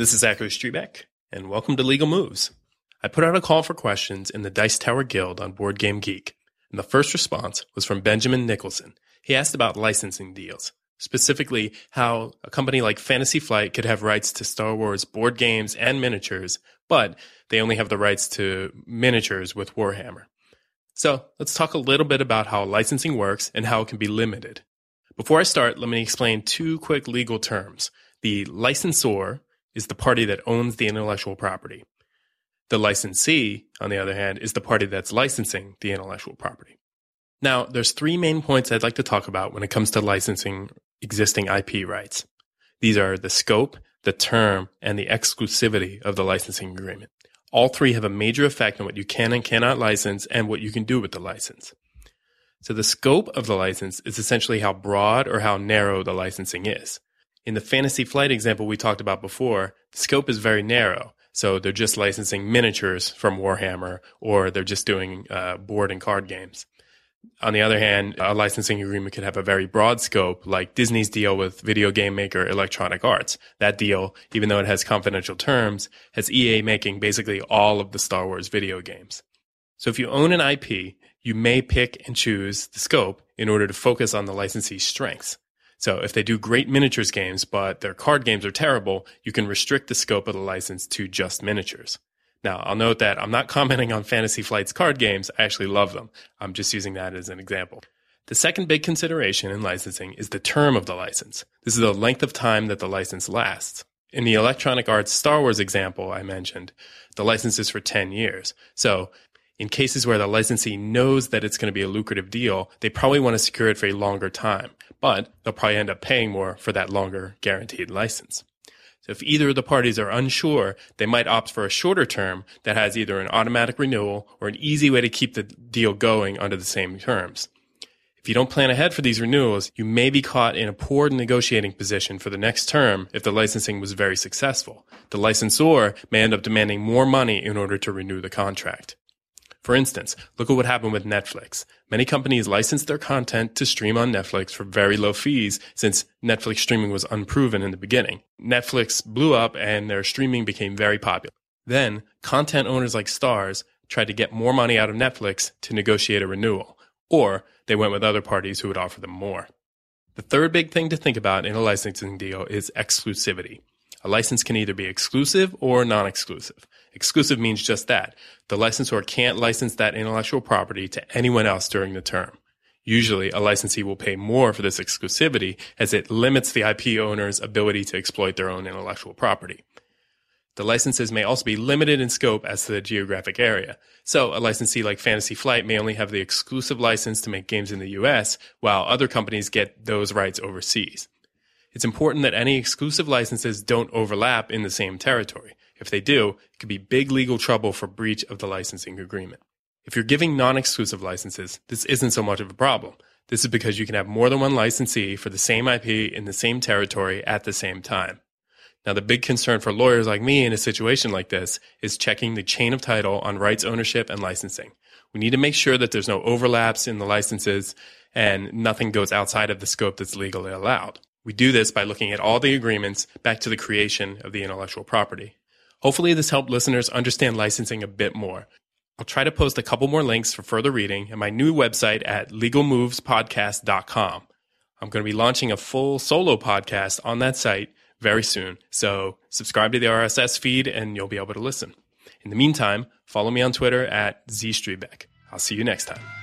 This is Zachary Strebeck, and welcome to Legal Moves. I put out a call for questions in the Dice Tower Guild on Board Game Geek, and the first response was from Benjamin Nicholson. He asked about licensing deals, specifically how a company like Fantasy Flight could have rights to Star Wars board games and miniatures, but they only have the rights to miniatures with Warhammer. So let's talk a little bit about how licensing works and how it can be limited. Before I start, let me explain two quick legal terms. The licensor is the party that owns the intellectual property. The licensee, on the other hand, is the party that's licensing the intellectual property. Now, there's three main points I'd like to talk about when it comes to licensing existing IP rights. These are the scope, the term, and the exclusivity of the licensing agreement. All three have a major effect on what you can and cannot license and what you can do with the license. So the scope of the license is essentially how broad or how narrow the licensing is. In the fantasy flight example we talked about before, the scope is very narrow. So they're just licensing miniatures from Warhammer, or they're just doing uh, board and card games. On the other hand, a licensing agreement could have a very broad scope, like Disney's deal with video game maker Electronic Arts. That deal, even though it has confidential terms, has EA making basically all of the Star Wars video games. So if you own an IP, you may pick and choose the scope in order to focus on the licensee's strengths. So if they do great miniatures games, but their card games are terrible, you can restrict the scope of the license to just miniatures. Now, I'll note that I'm not commenting on Fantasy Flight's card games. I actually love them. I'm just using that as an example. The second big consideration in licensing is the term of the license. This is the length of time that the license lasts. In the Electronic Arts Star Wars example I mentioned, the license is for 10 years. So in cases where the licensee knows that it's going to be a lucrative deal, they probably want to secure it for a longer time but they'll probably end up paying more for that longer guaranteed license. So if either of the parties are unsure, they might opt for a shorter term that has either an automatic renewal or an easy way to keep the deal going under the same terms. If you don't plan ahead for these renewals, you may be caught in a poor negotiating position for the next term if the licensing was very successful. The licensor may end up demanding more money in order to renew the contract. For instance, look at what happened with Netflix. Many companies licensed their content to stream on Netflix for very low fees since Netflix streaming was unproven in the beginning. Netflix blew up and their streaming became very popular. Then, content owners like Starz tried to get more money out of Netflix to negotiate a renewal, or they went with other parties who would offer them more. The third big thing to think about in a licensing deal is exclusivity. A license can either be exclusive or non-exclusive. Exclusive means just that. The licensor can't license that intellectual property to anyone else during the term. Usually, a licensee will pay more for this exclusivity as it limits the IP owner's ability to exploit their own intellectual property. The licenses may also be limited in scope as to the geographic area. So, a licensee like Fantasy Flight may only have the exclusive license to make games in the US, while other companies get those rights overseas. It's important that any exclusive licenses don't overlap in the same territory. If they do, it could be big legal trouble for breach of the licensing agreement. If you're giving non-exclusive licenses, this isn't so much of a problem. This is because you can have more than one licensee for the same IP in the same territory at the same time. Now, the big concern for lawyers like me in a situation like this is checking the chain of title on rights ownership and licensing. We need to make sure that there's no overlaps in the licenses and nothing goes outside of the scope that's legally allowed. We do this by looking at all the agreements back to the creation of the intellectual property. Hopefully, this helped listeners understand licensing a bit more. I'll try to post a couple more links for further reading and my new website at legalmovespodcast.com. I'm going to be launching a full solo podcast on that site very soon, so subscribe to the RSS feed and you'll be able to listen. In the meantime, follow me on Twitter at zstrebeck. I'll see you next time.